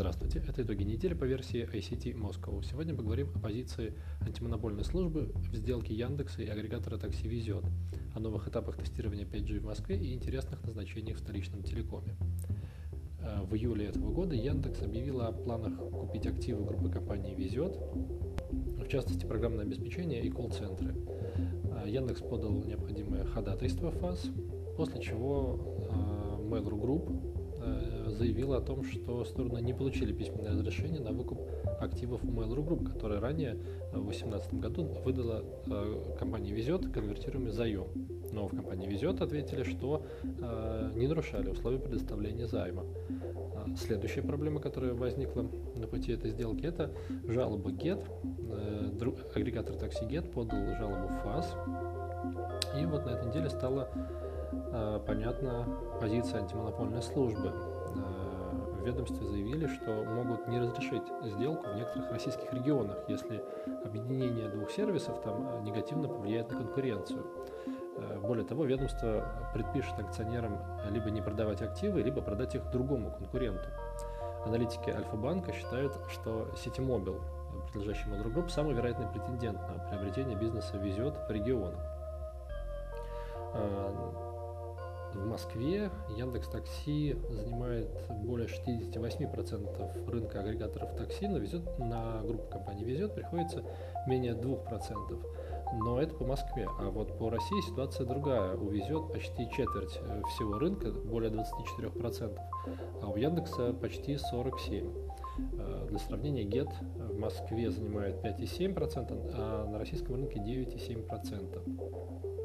Здравствуйте, это итоги недели по версии ICT Moscow. Сегодня поговорим о позиции антимонопольной службы в сделке Яндекса и агрегатора такси Везет, о новых этапах тестирования 5G в Москве и интересных назначениях в столичном телекоме. Э, в июле этого года Яндекс объявила о планах купить активы группы компании Везет, в частности программное обеспечение и колл-центры. Э, Яндекс подал необходимое ходатайство ФАС, после чего э, Mail.ru Group заявила о том, что стороны не получили письменное разрешение на выкуп активов Mail.ru Group, которая ранее э, в 2018 году выдала э, компании Везет конвертируемый заем. Но в компании Везет ответили, что э, не нарушали условия предоставления займа. А следующая проблема, которая возникла на пути этой сделки, это жалоба GET. Э, агрегатор такси GET подал жалобу ФАС. И вот на этой неделе стала э, понятна позиция антимонопольной службы в ведомстве заявили, что могут не разрешить сделку в некоторых российских регионах, если объединение двух сервисов там э, негативно повлияет на конкуренцию. Э, более того, ведомство предпишет акционерам либо не продавать активы, либо продать их другому конкуренту. Аналитики Альфа-банка считают, что Ситимобил, принадлежащий Mail.ru Group, самый вероятный претендент на приобретение бизнеса везет в регионах. В Москве Яндекс Такси занимает более 68% рынка агрегаторов такси, но везет на группу компаний везет приходится менее 2%. Но это по Москве. А вот по России ситуация другая. Увезет почти четверть э, всего рынка, более 24%, а у Яндекса почти 47%. Э, для сравнения, Get в Москве занимает 5,7%, а на российском рынке 9,7%.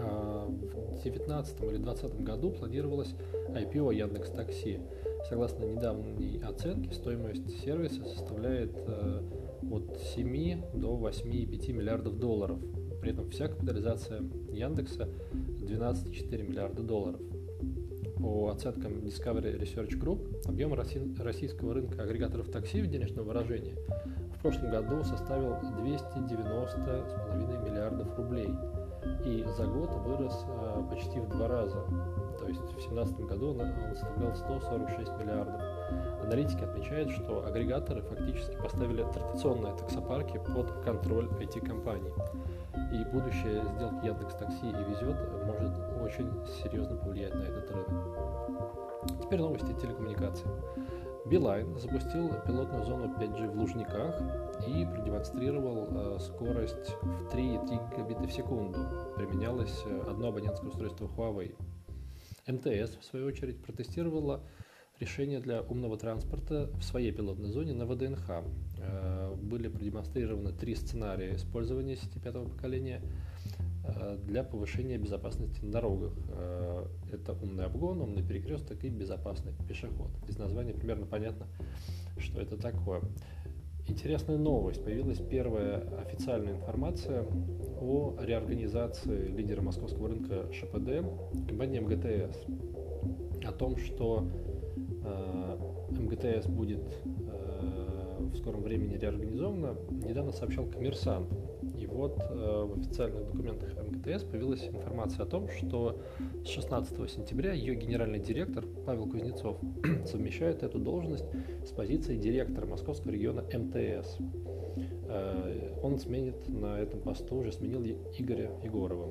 А, в 2019 или 2020 году планировалось IPO Яндекс Такси. Согласно недавней оценке, стоимость сервиса составляет э, от 7 до 8,5 миллиардов долларов. При этом вся капитализация Яндекса 12,4 миллиарда долларов. По оценкам Discovery Research Group, объем российского рынка агрегаторов такси в денежном выражении в прошлом году составил 290,5 миллиардов рублей – и за год вырос э, почти в два раза. То есть в 2017 году он, он составлял 146 миллиардов. Аналитики отмечают, что агрегаторы фактически поставили традиционные таксопарки под контроль IT-компаний. И будущее сделки Яндекс Такси и Везет может очень серьезно повлиять на этот рынок. Теперь новости телекоммуникаций. Билайн запустил пилотную зону 5G в Лужниках и продемонстрировал э, скорость в 3,3 гигабита в секунду. Применялось э, одно абонентское устройство Huawei. МТС, в свою очередь, протестировала решение для умного транспорта в своей пилотной зоне на ВДНХ. Э, были продемонстрированы три сценария использования сети пятого поколения – Э, для повышения безопасности на дорогах. Это умный обгон, умный перекресток и безопасный пешеход. Из названия примерно понятно, что это такое. Интересная новость. Появилась первая официальная информация о реорганизации лидера московского рынка ШПД компании МГТС. О том, что э, МГТС будет в скором времени реорганизована, недавно сообщал коммерсант. И вот э, в официальных документах МГТС появилась информация о том, что с 16 сентября ее генеральный директор Павел Кузнецов совмещает эту должность с позиции директора Московского региона МТС. Э, он сменит на этом посту, уже сменил Игоря Егорова.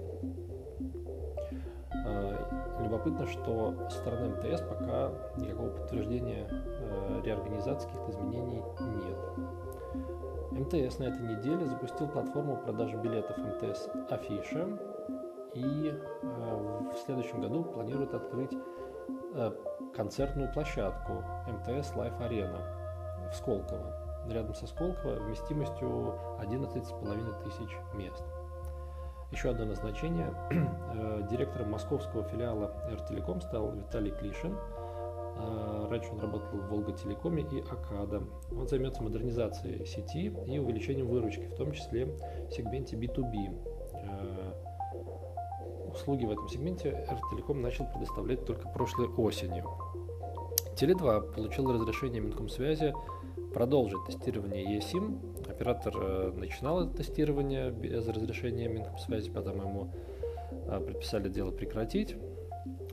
Любопытно, что со стороны МТС пока никакого подтверждения э, реорганизации каких-то изменений нет. МТС на этой неделе запустил платформу продажи билетов МТС Афиша и э, в следующем году планирует открыть э, концертную площадку МТС Live Arena в Сколково. Рядом со Сколково вместимостью 11,5 тысяч мест. Еще одно назначение. Э, директором московского филиала РТелеком стал Виталий Клишин – а, раньше он работал в Волготелекоме и Акада. Он займется модернизацией сети и увеличением выручки, в том числе в сегменте B2B. А, услуги в этом сегменте РТелеком начал предоставлять только прошлой осенью. Теле2 получил разрешение Минкомсвязи продолжить тестирование eSIM. Оператор э, начинал это тестирование без разрешения Минкомсвязи, потом ему э, предписали дело прекратить.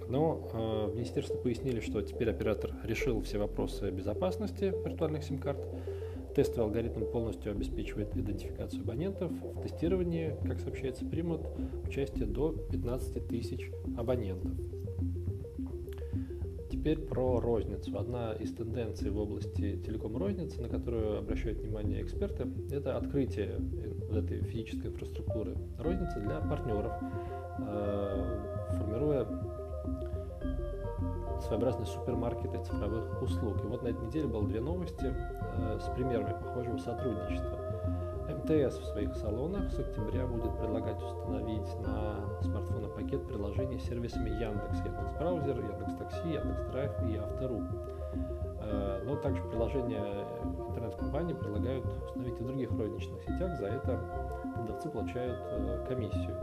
Но э, в министерстве пояснили, что теперь оператор решил все вопросы безопасности виртуальных сим-карт. Тестовый алгоритм полностью обеспечивает идентификацию абонентов. В тестировании, как сообщается, примут участие до 15 тысяч абонентов. Теперь про розницу. Одна из тенденций в области телеком-розницы, на которую обращают внимание эксперты, это открытие этой физической инфраструктуры розницы для партнеров, э, формируя своеобразные супермаркеты цифровых услуг. И вот на этой неделе было две новости э, с примерами похожего сотрудничества. МТС в своих салонах с октября будет предлагать установить на смартфоны пакет приложений с сервисами Яндекс, Яндекс Браузер, Яндекс Такси, Яндекс Драйв и Автору. Э, но также приложения интернет-компании предлагают установить и в других розничных сетях, за это продавцы получают э, комиссию.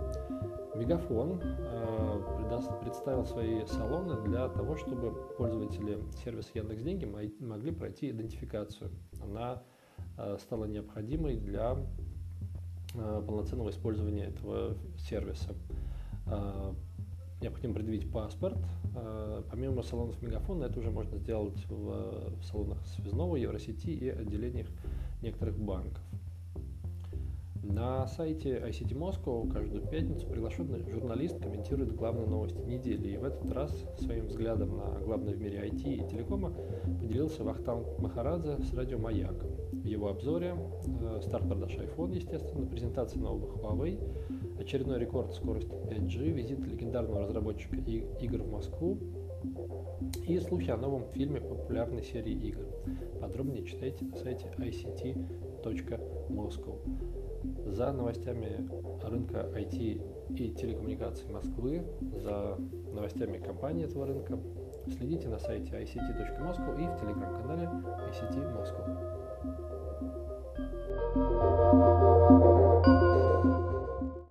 Мегафон э, представил свои салоны для того, чтобы пользователи сервиса Яндекс Деньги могли пройти идентификацию. Она стала необходимой для э, полноценного использования этого сервиса. Необходимо предъявить паспорт. Помимо салонов Мегафона, это уже можно сделать в салонах связного Евросети и отделениях некоторых банков. На сайте ICT Moscow каждую пятницу приглашенный журналист комментирует главные новости недели. И в этот раз своим взглядом на главное в мире IT и телекома поделился Вахтанг Махарадзе с радио «Маяк». В его обзоре э, старт продаж iPhone, естественно, презентация нового Huawei, очередной рекорд скорости 5G, визит легендарного разработчика игр в Москву и слухи о новом фильме популярной серии игр. Подробнее читайте на сайте ict.moscow. За новостями рынка IT и телекоммуникаций Москвы, за новостями компании этого рынка следите на сайте ict.moscow и в телеграм-канале ICT Moscow.